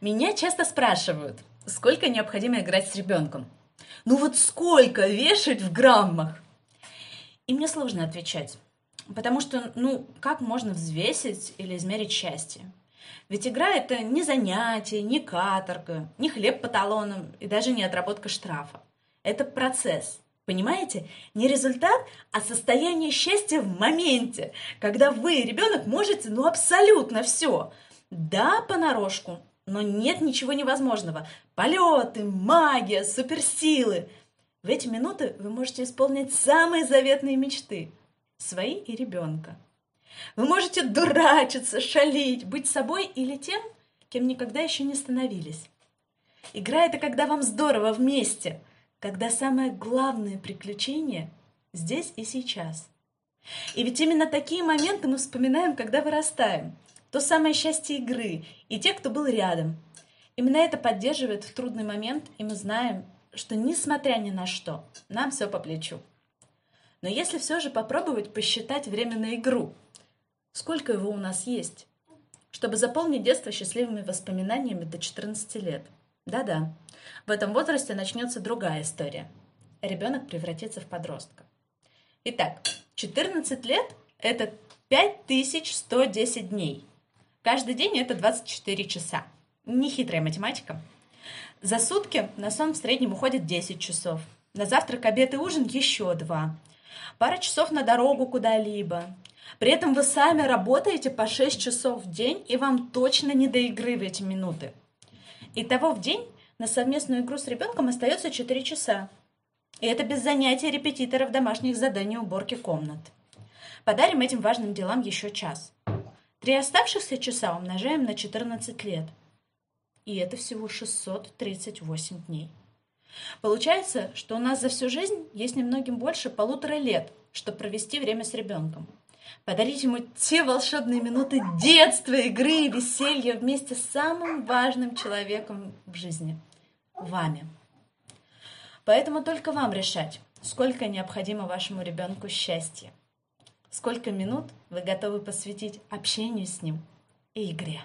Меня часто спрашивают, сколько необходимо играть с ребенком. Ну вот сколько вешать в граммах? И мне сложно отвечать, потому что, ну, как можно взвесить или измерить счастье? Ведь игра это не занятие, не каторга, не хлеб по талонам и даже не отработка штрафа. Это процесс. Понимаете? Не результат, а состояние счастья в моменте, когда вы, ребенок, можете ну абсолютно все. Да, понарошку, но нет ничего невозможного. Полеты, магия, суперсилы. В эти минуты вы можете исполнить самые заветные мечты. Свои и ребенка. Вы можете дурачиться, шалить, быть собой или тем, кем никогда еще не становились. Игра — это когда вам здорово вместе, когда самое главное приключение здесь и сейчас. И ведь именно такие моменты мы вспоминаем, когда вырастаем — то самое счастье игры и те, кто был рядом. Именно это поддерживает в трудный момент, и мы знаем, что несмотря ни на что, нам все по плечу. Но если все же попробовать посчитать время на игру, сколько его у нас есть, чтобы заполнить детство счастливыми воспоминаниями до 14 лет. Да-да, в этом возрасте начнется другая история. Ребенок превратится в подростка. Итак, 14 лет – это 5110 дней. Каждый день это 24 часа. Нехитрая математика. За сутки на сон в среднем уходит 10 часов. На завтрак, обед и ужин еще 2. Пара часов на дорогу куда-либо. При этом вы сами работаете по 6 часов в день, и вам точно не до игры в эти минуты. Итого в день на совместную игру с ребенком остается 4 часа. И это без занятий репетиторов домашних заданий уборки комнат. Подарим этим важным делам еще час. Три оставшихся часа умножаем на 14 лет. И это всего 638 дней. Получается, что у нас за всю жизнь есть немногим больше полутора лет, чтобы провести время с ребенком. Подарить ему те волшебные минуты детства, игры и веселья вместе с самым важным человеком в жизни – вами. Поэтому только вам решать, сколько необходимо вашему ребенку счастья. Сколько минут вы готовы посвятить общению с ним и игре?